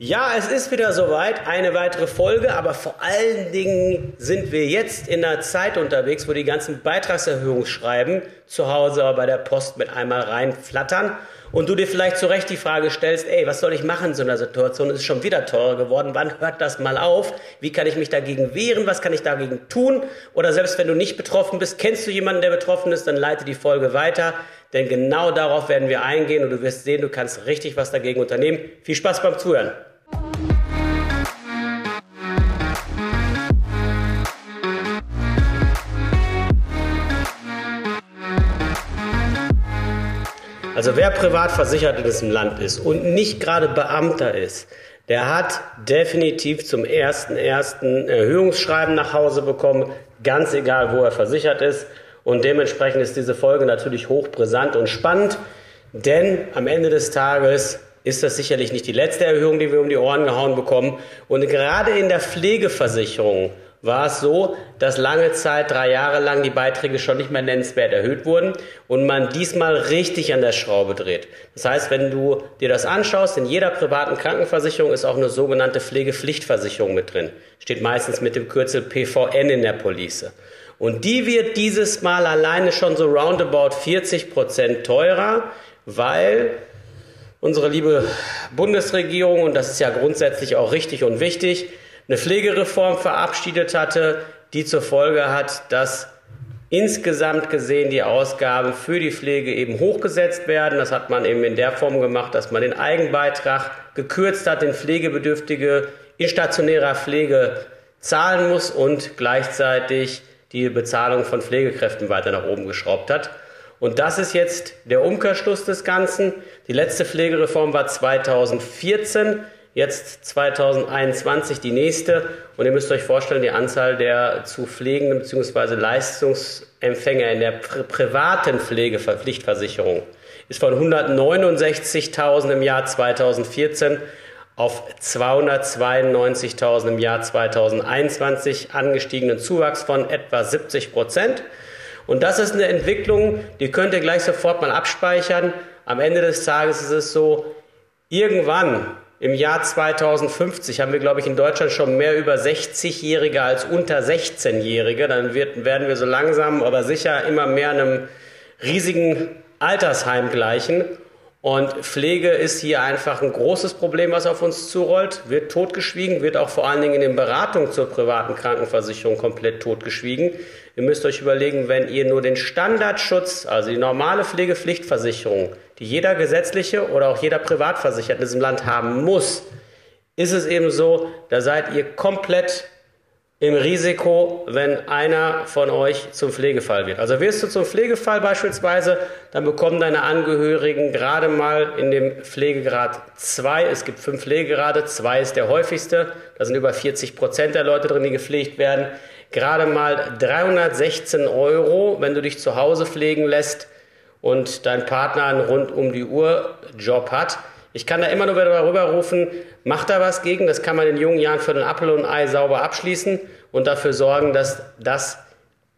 Ja, es ist wieder soweit, eine weitere Folge, aber vor allen Dingen sind wir jetzt in einer Zeit unterwegs, wo die ganzen Beitragserhöhungsschreiben zu Hause bei der Post mit einmal reinflattern und du dir vielleicht zu Recht die Frage stellst, ey, was soll ich machen in so einer Situation? Es ist schon wieder teurer geworden. Wann hört das mal auf? Wie kann ich mich dagegen wehren? Was kann ich dagegen tun? Oder selbst wenn du nicht betroffen bist, kennst du jemanden, der betroffen ist, dann leite die Folge weiter. Denn genau darauf werden wir eingehen und du wirst sehen, du kannst richtig was dagegen unternehmen. Viel Spaß beim Zuhören. Also wer privat versichert in diesem Land ist und nicht gerade Beamter ist, der hat definitiv zum ersten ersten Erhöhungsschreiben nach Hause bekommen, ganz egal, wo er versichert ist. Und dementsprechend ist diese Folge natürlich hochbrisant und spannend, denn am Ende des Tages ist das sicherlich nicht die letzte Erhöhung, die wir um die Ohren gehauen bekommen. Und gerade in der Pflegeversicherung war es so, dass lange Zeit, drei Jahre lang, die Beiträge schon nicht mehr nennenswert erhöht wurden und man diesmal richtig an der Schraube dreht. Das heißt, wenn du dir das anschaust, in jeder privaten Krankenversicherung ist auch eine sogenannte Pflegepflichtversicherung mit drin. Steht meistens mit dem Kürzel PVN in der Police. Und die wird dieses Mal alleine schon so roundabout 40 Prozent teurer, weil unsere liebe Bundesregierung, und das ist ja grundsätzlich auch richtig und wichtig, eine Pflegereform verabschiedet hatte, die zur Folge hat, dass insgesamt gesehen die Ausgaben für die Pflege eben hochgesetzt werden. Das hat man eben in der Form gemacht, dass man den Eigenbeitrag gekürzt hat, den Pflegebedürftige in stationärer Pflege zahlen muss und gleichzeitig die Bezahlung von Pflegekräften weiter nach oben geschraubt hat. Und das ist jetzt der Umkehrschluss des Ganzen. Die letzte Pflegereform war 2014 jetzt 2021 die nächste. Und ihr müsst euch vorstellen, die Anzahl der zu pflegenden bzw. Leistungsempfänger in der pri privaten Pflegepflichtversicherung ist von 169.000 im Jahr 2014 auf 292.000 im Jahr 2021 angestiegenen Zuwachs von etwa 70 Prozent. Und das ist eine Entwicklung, die könnt ihr gleich sofort mal abspeichern. Am Ende des Tages ist es so, irgendwann im Jahr 2050 haben wir, glaube ich, in Deutschland schon mehr über 60-Jährige als unter 16-Jährige. Dann wird, werden wir so langsam, aber sicher immer mehr einem riesigen Altersheim gleichen. Und Pflege ist hier einfach ein großes Problem, was auf uns zurollt, wird totgeschwiegen, wird auch vor allen Dingen in den Beratungen zur privaten Krankenversicherung komplett totgeschwiegen. Ihr müsst euch überlegen, wenn ihr nur den Standardschutz, also die normale Pflegepflichtversicherung, die jeder gesetzliche oder auch jeder Privatversicherte in diesem Land haben muss, ist es eben so, da seid ihr komplett im Risiko, wenn einer von euch zum Pflegefall wird. Also wirst du zum Pflegefall beispielsweise, dann bekommen deine Angehörigen gerade mal in dem Pflegegrad 2, es gibt fünf Pflegegrade, 2 ist der häufigste, da sind über 40 Prozent der Leute drin, die gepflegt werden, gerade mal 316 Euro, wenn du dich zu Hause pflegen lässt und dein Partner einen rund um die Uhr Job hat. Ich kann da immer nur wieder darüber rufen, mach da was gegen, das kann man in jungen Jahren für den Apfel und Ei sauber abschließen und dafür sorgen, dass das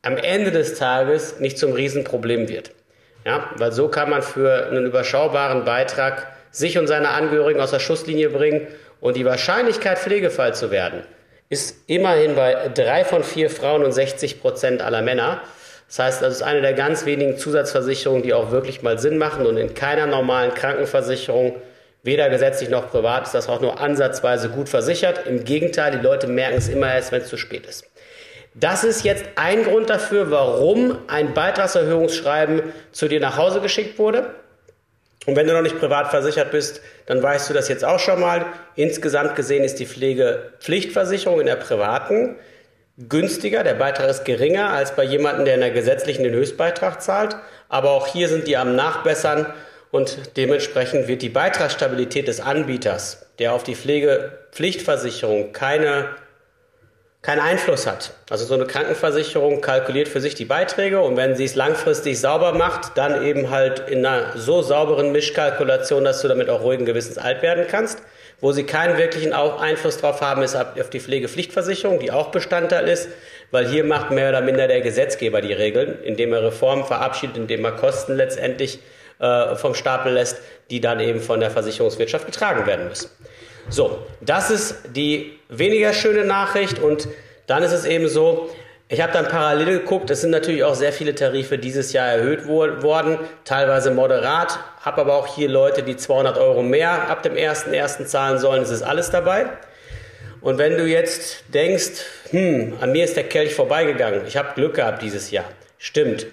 am Ende des Tages nicht zum Riesenproblem wird. Ja, weil so kann man für einen überschaubaren Beitrag sich und seine Angehörigen aus der Schusslinie bringen und die Wahrscheinlichkeit, Pflegefall zu werden, ist immerhin bei drei von vier Frauen und 60 Prozent aller Männer. Das heißt, das ist eine der ganz wenigen Zusatzversicherungen, die auch wirklich mal Sinn machen und in keiner normalen Krankenversicherung, weder gesetzlich noch privat, ist das auch nur ansatzweise gut versichert. Im Gegenteil, die Leute merken es immer erst, wenn es zu spät ist. Das ist jetzt ein Grund dafür, warum ein Beitragserhöhungsschreiben zu dir nach Hause geschickt wurde. Und wenn du noch nicht privat versichert bist, dann weißt du das jetzt auch schon mal. Insgesamt gesehen ist die Pflegepflichtversicherung in der privaten günstiger. Der Beitrag ist geringer als bei jemandem, der in der gesetzlichen den Höchstbeitrag zahlt. Aber auch hier sind die am Nachbessern und dementsprechend wird die Beitragsstabilität des Anbieters, der auf die Pflegepflichtversicherung keine keinen Einfluss hat. Also so eine Krankenversicherung kalkuliert für sich die Beiträge und wenn sie es langfristig sauber macht, dann eben halt in einer so sauberen Mischkalkulation, dass du damit auch ruhigen Gewissens alt werden kannst. Wo sie keinen wirklichen Einfluss drauf haben, ist auf die Pflegepflichtversicherung, die auch Bestandteil ist, weil hier macht mehr oder minder der Gesetzgeber die Regeln, indem er Reformen verabschiedet, indem er Kosten letztendlich äh, vom Stapel lässt, die dann eben von der Versicherungswirtschaft getragen werden müssen. So, das ist die weniger schöne Nachricht und dann ist es eben so, ich habe dann parallel geguckt, es sind natürlich auch sehr viele Tarife dieses Jahr erhöht worden, teilweise moderat, habe aber auch hier Leute, die 200 Euro mehr ab dem 1.1. zahlen sollen, es ist alles dabei. Und wenn du jetzt denkst, hm, an mir ist der Kelch vorbeigegangen, ich habe Glück gehabt dieses Jahr, stimmt.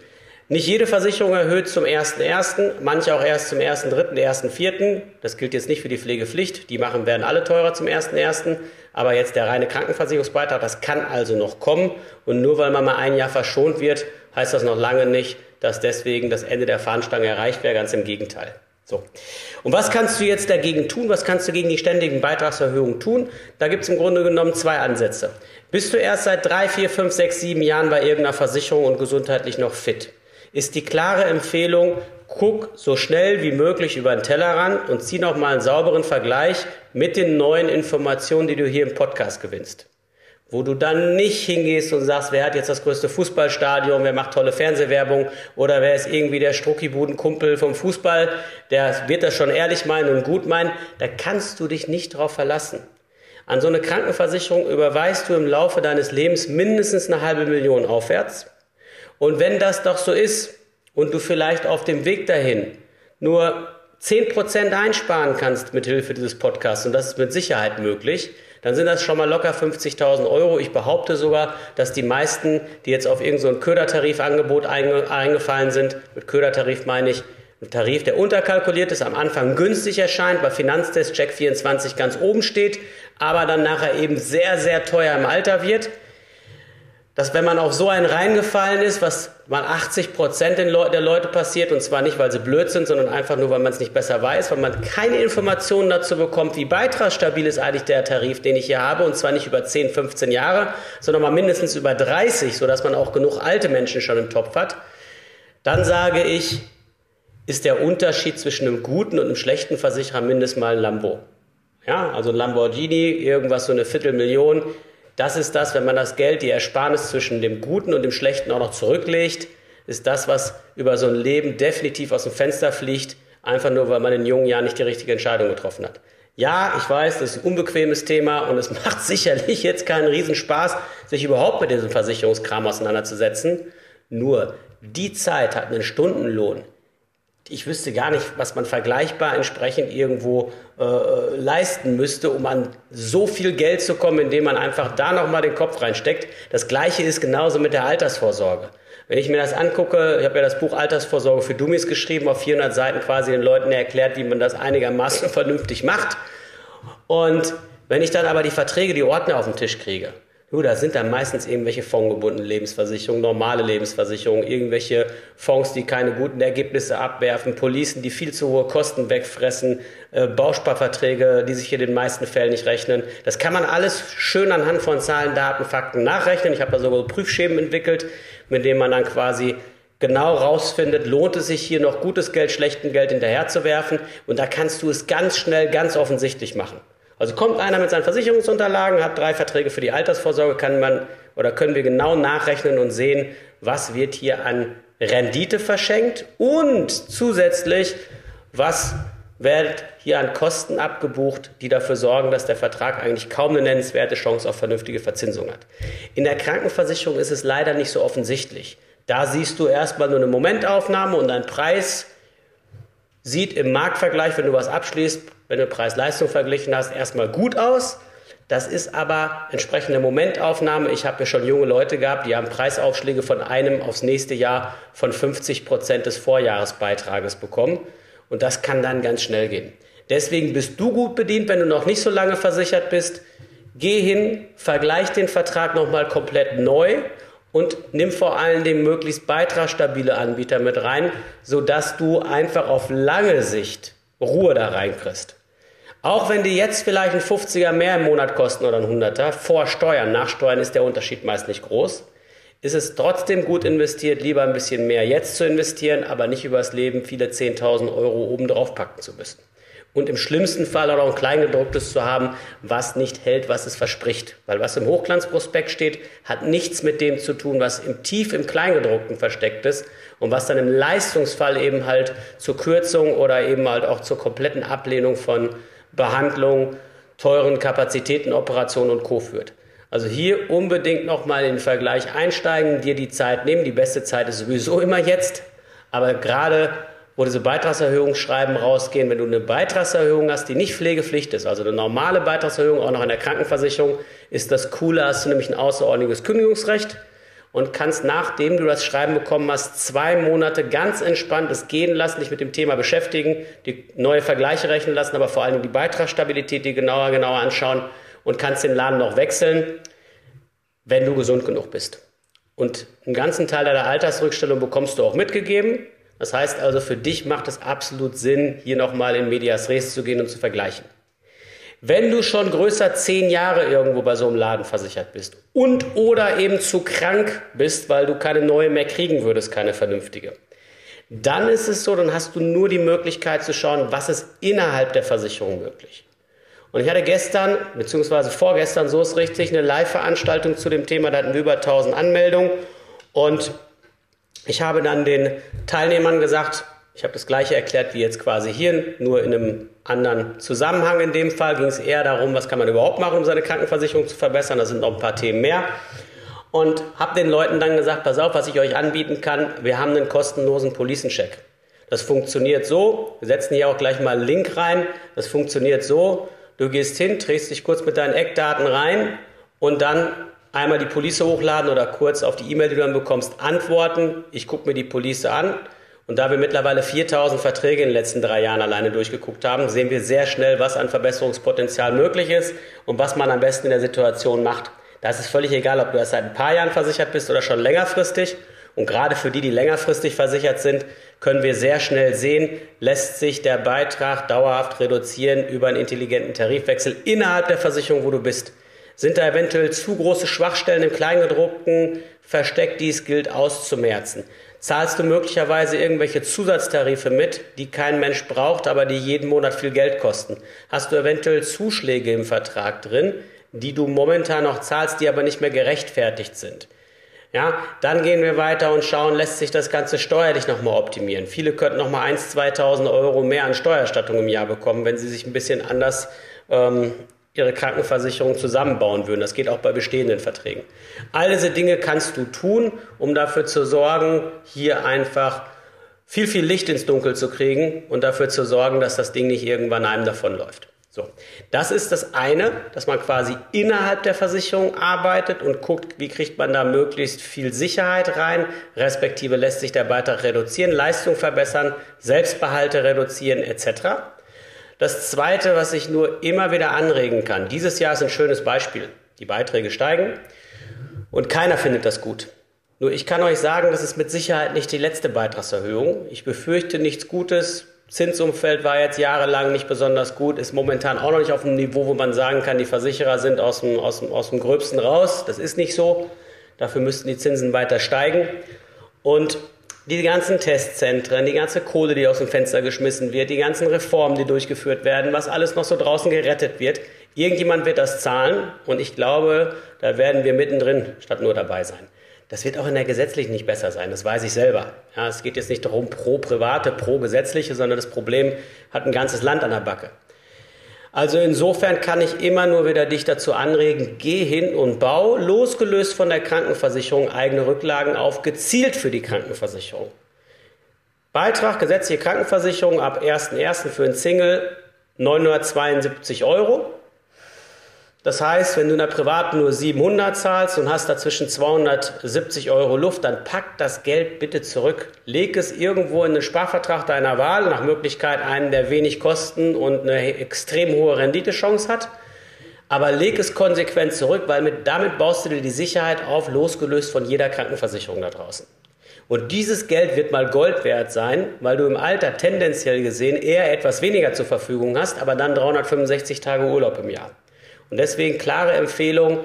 Nicht jede Versicherung erhöht zum 1.1., manche auch erst zum 1.3., 1.4. Das gilt jetzt nicht für die Pflegepflicht, die machen werden alle teurer zum 1.1., aber jetzt der reine Krankenversicherungsbeitrag, das kann also noch kommen und nur weil man mal ein Jahr verschont wird, heißt das noch lange nicht, dass deswegen das Ende der Fahnenstange erreicht wäre, ganz im Gegenteil. So. Und was kannst du jetzt dagegen tun? Was kannst du gegen die ständigen Beitragserhöhungen tun? Da gibt es im Grunde genommen zwei Ansätze. Bist du erst seit drei, vier, fünf, sechs, sieben Jahren bei irgendeiner Versicherung und gesundheitlich noch fit? Ist die klare Empfehlung, guck so schnell wie möglich über den Tellerrand und zieh noch mal einen sauberen Vergleich mit den neuen Informationen, die du hier im Podcast gewinnst wo du dann nicht hingehst und sagst, wer hat jetzt das größte Fußballstadion, wer macht tolle Fernsehwerbung oder wer ist irgendwie der Struckibudenkumpel vom Fußball, der wird das schon ehrlich meinen und gut meinen, da kannst du dich nicht drauf verlassen. An so eine Krankenversicherung überweist du im Laufe deines Lebens mindestens eine halbe Million aufwärts. Und wenn das doch so ist und du vielleicht auf dem Weg dahin nur 10% einsparen kannst mit Hilfe dieses Podcasts, und das ist mit Sicherheit möglich, dann sind das schon mal locker 50.000 Euro. Ich behaupte sogar, dass die meisten, die jetzt auf irgendein so Ködertarifangebot einge eingefallen sind, mit Ködertarif meine ich, ein Tarif, der unterkalkuliert ist, am Anfang günstig erscheint, bei Finanztest Check 24 ganz oben steht, aber dann nachher eben sehr, sehr teuer im Alter wird dass wenn man auf so einen reingefallen ist, was mal 80 Prozent der Leute passiert, und zwar nicht, weil sie blöd sind, sondern einfach nur, weil man es nicht besser weiß, weil man keine Informationen dazu bekommt, wie beitragsstabil ist eigentlich der Tarif, den ich hier habe, und zwar nicht über 10, 15 Jahre, sondern mal mindestens über 30, sodass man auch genug alte Menschen schon im Topf hat, dann sage ich, ist der Unterschied zwischen einem guten und einem schlechten Versicherer mindestens mal ein Lambo. Ja, also ein Lamborghini, irgendwas so eine Viertelmillion, das ist das, wenn man das Geld, die Ersparnis zwischen dem Guten und dem Schlechten auch noch zurücklegt, ist das, was über so ein Leben definitiv aus dem Fenster fliegt, einfach nur, weil man in jungen Jahren nicht die richtige Entscheidung getroffen hat. Ja, ich weiß, das ist ein unbequemes Thema und es macht sicherlich jetzt keinen Riesenspaß, sich überhaupt mit diesem Versicherungskram auseinanderzusetzen. Nur die Zeit hat einen Stundenlohn, ich wüsste gar nicht, was man vergleichbar entsprechend irgendwo äh, leisten müsste, um an so viel Geld zu kommen, indem man einfach da nochmal den Kopf reinsteckt. Das gleiche ist genauso mit der Altersvorsorge. Wenn ich mir das angucke, ich habe ja das Buch Altersvorsorge für Dummies geschrieben, auf 400 Seiten quasi den Leuten erklärt, wie man das einigermaßen vernünftig macht. Und wenn ich dann aber die Verträge, die Ordner auf den Tisch kriege, Du, da sind dann meistens irgendwelche fondgebundene Lebensversicherungen, normale Lebensversicherungen, irgendwelche Fonds, die keine guten Ergebnisse abwerfen, Policen, die viel zu hohe Kosten wegfressen, äh, Bausparverträge, die sich hier in den meisten Fällen nicht rechnen. Das kann man alles schön anhand von Zahlen, Daten, Fakten nachrechnen. Ich habe da sogar Prüfschemen entwickelt, mit denen man dann quasi genau rausfindet, lohnt es sich hier noch gutes Geld, schlechtem Geld hinterherzuwerfen. Und da kannst du es ganz schnell, ganz offensichtlich machen. Also kommt einer mit seinen Versicherungsunterlagen, hat drei Verträge für die Altersvorsorge, kann man oder können wir genau nachrechnen und sehen, was wird hier an Rendite verschenkt und zusätzlich, was wird hier an Kosten abgebucht, die dafür sorgen, dass der Vertrag eigentlich kaum eine nennenswerte Chance auf vernünftige Verzinsung hat. In der Krankenversicherung ist es leider nicht so offensichtlich. Da siehst du erstmal nur eine Momentaufnahme und ein Preis sieht im Marktvergleich, wenn du was abschließt, wenn du Preis-Leistung verglichen hast, erstmal gut aus. Das ist aber entsprechende Momentaufnahme. Ich habe ja schon junge Leute gehabt, die haben Preisaufschläge von einem aufs nächste Jahr von 50 Prozent des Vorjahresbeitrages bekommen. Und das kann dann ganz schnell gehen. Deswegen bist du gut bedient, wenn du noch nicht so lange versichert bist. Geh hin, vergleich den Vertrag nochmal komplett neu und nimm vor allen Dingen möglichst beitragsstabile Anbieter mit rein, sodass du einfach auf lange Sicht Ruhe da reinkriegst. Auch wenn die jetzt vielleicht ein 50er mehr im Monat kosten oder ein 100er, vor Steuern, nach Steuern ist der Unterschied meist nicht groß, ist es trotzdem gut investiert, lieber ein bisschen mehr jetzt zu investieren, aber nicht übers Leben viele 10.000 Euro obendrauf packen zu müssen und im schlimmsten Fall auch ein Kleingedrucktes zu haben, was nicht hält, was es verspricht. Weil was im Hochglanzprospekt steht, hat nichts mit dem zu tun, was im tief im Kleingedruckten versteckt ist und was dann im Leistungsfall eben halt zur Kürzung oder eben halt auch zur kompletten Ablehnung von Behandlung teuren Kapazitätenoperationen und Co. führt. Also hier unbedingt nochmal in den Vergleich einsteigen, dir die Zeit nehmen. Die beste Zeit ist sowieso immer jetzt. Aber gerade wo diese Beitragserhöhungsschreiben rausgehen, wenn du eine Beitragserhöhung hast, die nicht Pflegepflicht ist, also eine normale Beitragserhöhung auch noch in der Krankenversicherung, ist das Coole, hast du nämlich ein außerordentliches Kündigungsrecht und kannst, nachdem du das Schreiben bekommen hast, zwei Monate ganz entspannt es gehen lassen, dich mit dem Thema beschäftigen, die neue Vergleiche rechnen lassen, aber vor allem die Beitragsstabilität, die genauer, genauer anschauen und kannst den Laden noch wechseln, wenn du gesund genug bist. Und einen ganzen Teil deiner Altersrückstellung bekommst du auch mitgegeben. Das heißt also, für dich macht es absolut Sinn, hier nochmal in Medias Res zu gehen und zu vergleichen. Wenn du schon größer zehn Jahre irgendwo bei so einem Laden versichert bist und oder eben zu krank bist, weil du keine neue mehr kriegen würdest, keine vernünftige, dann ist es so, dann hast du nur die Möglichkeit zu schauen, was ist innerhalb der Versicherung möglich. Und ich hatte gestern, beziehungsweise vorgestern, so ist richtig, eine Live-Veranstaltung zu dem Thema, da hatten wir über 1000 Anmeldungen und ich habe dann den Teilnehmern gesagt, ich habe das gleiche erklärt wie jetzt quasi hier, nur in einem anderen Zusammenhang. In dem Fall ging es eher darum, was kann man überhaupt machen, um seine Krankenversicherung zu verbessern. Da sind noch ein paar Themen mehr. Und habe den Leuten dann gesagt, pass auf, was ich euch anbieten kann, wir haben einen kostenlosen Policencheck. Das funktioniert so, wir setzen hier auch gleich mal einen Link rein, das funktioniert so, du gehst hin, drehst dich kurz mit deinen Eckdaten rein und dann einmal die Police hochladen oder kurz auf die E-Mail, die du dann bekommst, antworten. Ich gucke mir die Police an und da wir mittlerweile 4000 Verträge in den letzten drei Jahren alleine durchgeguckt haben, sehen wir sehr schnell, was an Verbesserungspotenzial möglich ist und was man am besten in der Situation macht. Da ist es völlig egal, ob du erst seit ein paar Jahren versichert bist oder schon längerfristig. Und gerade für die, die längerfristig versichert sind, können wir sehr schnell sehen, lässt sich der Beitrag dauerhaft reduzieren über einen intelligenten Tarifwechsel innerhalb der Versicherung, wo du bist. Sind da eventuell zu große Schwachstellen im Kleingedruckten versteckt, die es gilt auszumerzen? Zahlst du möglicherweise irgendwelche Zusatztarife mit, die kein Mensch braucht, aber die jeden Monat viel Geld kosten? Hast du eventuell Zuschläge im Vertrag drin, die du momentan noch zahlst, die aber nicht mehr gerechtfertigt sind? Ja, dann gehen wir weiter und schauen, lässt sich das Ganze steuerlich nochmal optimieren. Viele könnten nochmal 1.000, 2.000 Euro mehr an Steuerstattung im Jahr bekommen, wenn sie sich ein bisschen anders ähm, ihre Krankenversicherung zusammenbauen würden. Das geht auch bei bestehenden Verträgen. All diese Dinge kannst du tun, um dafür zu sorgen, hier einfach viel, viel Licht ins Dunkel zu kriegen und dafür zu sorgen, dass das Ding nicht irgendwann einem davonläuft. So, das ist das eine, dass man quasi innerhalb der Versicherung arbeitet und guckt, wie kriegt man da möglichst viel Sicherheit rein, respektive lässt sich der Beitrag reduzieren, Leistung verbessern, Selbstbehalte reduzieren etc. Das Zweite, was ich nur immer wieder anregen kann, dieses Jahr ist ein schönes Beispiel. Die Beiträge steigen und keiner findet das gut. Nur ich kann euch sagen, das ist mit Sicherheit nicht die letzte Beitragserhöhung. Ich befürchte nichts Gutes. Zinsumfeld war jetzt jahrelang nicht besonders gut, ist momentan auch noch nicht auf einem Niveau, wo man sagen kann, die Versicherer sind aus dem, aus dem, aus dem Gröbsten raus. Das ist nicht so. Dafür müssten die Zinsen weiter steigen. Und die ganzen Testzentren, die ganze Kohle, die aus dem Fenster geschmissen wird, die ganzen Reformen, die durchgeführt werden, was alles noch so draußen gerettet wird. Irgendjemand wird das zahlen und ich glaube, da werden wir mittendrin statt nur dabei sein. Das wird auch in der gesetzlichen nicht besser sein, das weiß ich selber. Ja, es geht jetzt nicht darum, pro private, pro gesetzliche, sondern das Problem hat ein ganzes Land an der Backe. Also insofern kann ich immer nur wieder dich dazu anregen, geh hin und bau, losgelöst von der Krankenversicherung, eigene Rücklagen auf, gezielt für die Krankenversicherung. Beitrag gesetzliche Krankenversicherung ab 1.1. für ein Single 972 Euro. Das heißt, wenn du in der privaten nur 700 zahlst und hast dazwischen 270 Euro Luft, dann pack das Geld bitte zurück. Leg es irgendwo in den Sparvertrag deiner Wahl, nach Möglichkeit einen, der wenig Kosten und eine extrem hohe Renditechance hat. Aber leg es konsequent zurück, weil mit, damit baust du dir die Sicherheit auf, losgelöst von jeder Krankenversicherung da draußen. Und dieses Geld wird mal Gold wert sein, weil du im Alter tendenziell gesehen eher etwas weniger zur Verfügung hast, aber dann 365 Tage Urlaub im Jahr. Und deswegen klare Empfehlung,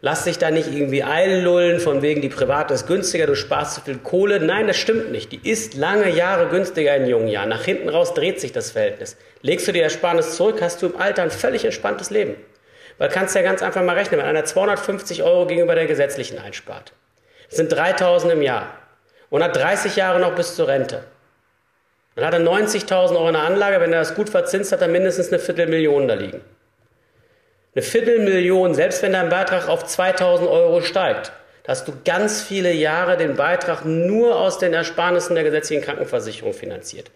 lass dich da nicht irgendwie einlullen, von wegen die Private ist günstiger, du sparst zu viel Kohle. Nein, das stimmt nicht. Die ist lange Jahre günstiger in jungen Jahren. Nach hinten raus dreht sich das Verhältnis. Legst du die Ersparnis zurück, hast du im Alter ein völlig entspanntes Leben. Weil kannst ja ganz einfach mal rechnen, wenn einer 250 Euro gegenüber der gesetzlichen einspart. Das sind 3000 im Jahr. Und hat 30 Jahre noch bis zur Rente. Dann hat er 90.000 Euro in der Anlage, wenn er das gut verzinst, hat er mindestens eine Viertelmillion da liegen. Eine Viertelmillion, selbst wenn dein Beitrag auf 2000 Euro steigt, hast du ganz viele Jahre den Beitrag nur aus den Ersparnissen der gesetzlichen Krankenversicherung finanziert.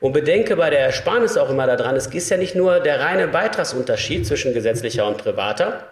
Und bedenke bei der Ersparnis auch immer daran, es ist ja nicht nur der reine Beitragsunterschied zwischen gesetzlicher und privater,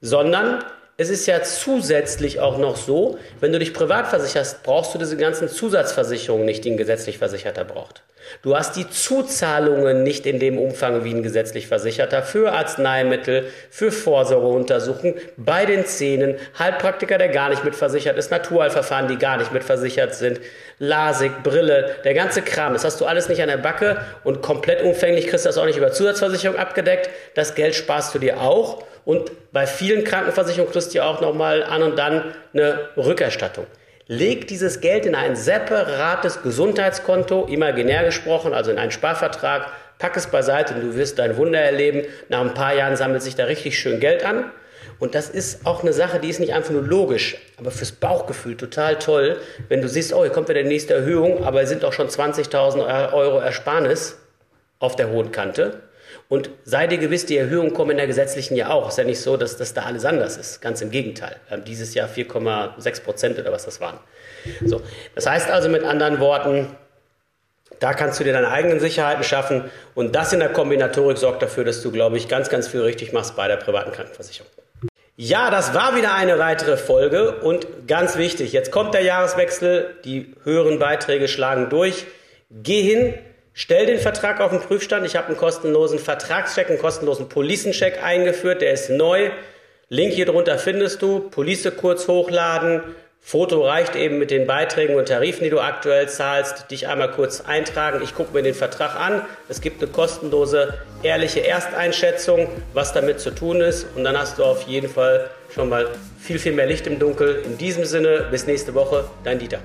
sondern es ist ja zusätzlich auch noch so, wenn du dich privat versicherst, brauchst du diese ganzen Zusatzversicherungen nicht, die ein gesetzlich Versicherter braucht. Du hast die Zuzahlungen nicht in dem Umfang wie ein gesetzlich Versicherter für Arzneimittel, für Vorsorgeuntersuchungen bei den Zähnen, Heilpraktiker, der gar nicht mitversichert ist, Naturheilverfahren, die gar nicht mitversichert sind, Lasik, Brille, der ganze Kram. Das hast du alles nicht an der Backe und komplett umfänglich kriegst du das auch nicht über Zusatzversicherung abgedeckt. Das Geld sparst du dir auch und bei vielen Krankenversicherungen kriegst du auch nochmal an und dann eine Rückerstattung. Leg dieses Geld in ein separates Gesundheitskonto, imaginär gesprochen, also in einen Sparvertrag, pack es beiseite und du wirst dein Wunder erleben. Nach ein paar Jahren sammelt sich da richtig schön Geld an. Und das ist auch eine Sache, die ist nicht einfach nur logisch, aber fürs Bauchgefühl total toll, wenn du siehst, oh, hier kommt wieder die nächste Erhöhung, aber es sind auch schon 20.000 Euro Ersparnis auf der hohen Kante. Und sei dir gewiss, die Erhöhungen kommen in der gesetzlichen ja auch. Es ist ja nicht so, dass das da alles anders ist. Ganz im Gegenteil. Wir haben dieses Jahr 4,6 Prozent oder was das waren. So. Das heißt also mit anderen Worten, da kannst du dir deine eigenen Sicherheiten schaffen. Und das in der Kombinatorik sorgt dafür, dass du, glaube ich, ganz, ganz viel richtig machst bei der privaten Krankenversicherung. Ja, das war wieder eine weitere Folge und ganz wichtig, jetzt kommt der Jahreswechsel, die höheren Beiträge schlagen durch. Geh hin, Stell den Vertrag auf den Prüfstand. Ich habe einen kostenlosen Vertragscheck, einen kostenlosen Policencheck eingeführt. Der ist neu. Link hier drunter findest du. Police kurz hochladen. Foto reicht eben mit den Beiträgen und Tarifen, die du aktuell zahlst. Dich einmal kurz eintragen. Ich gucke mir den Vertrag an. Es gibt eine kostenlose, ehrliche Ersteinschätzung, was damit zu tun ist. Und dann hast du auf jeden Fall schon mal viel, viel mehr Licht im Dunkel. In diesem Sinne, bis nächste Woche. Dein Dieter.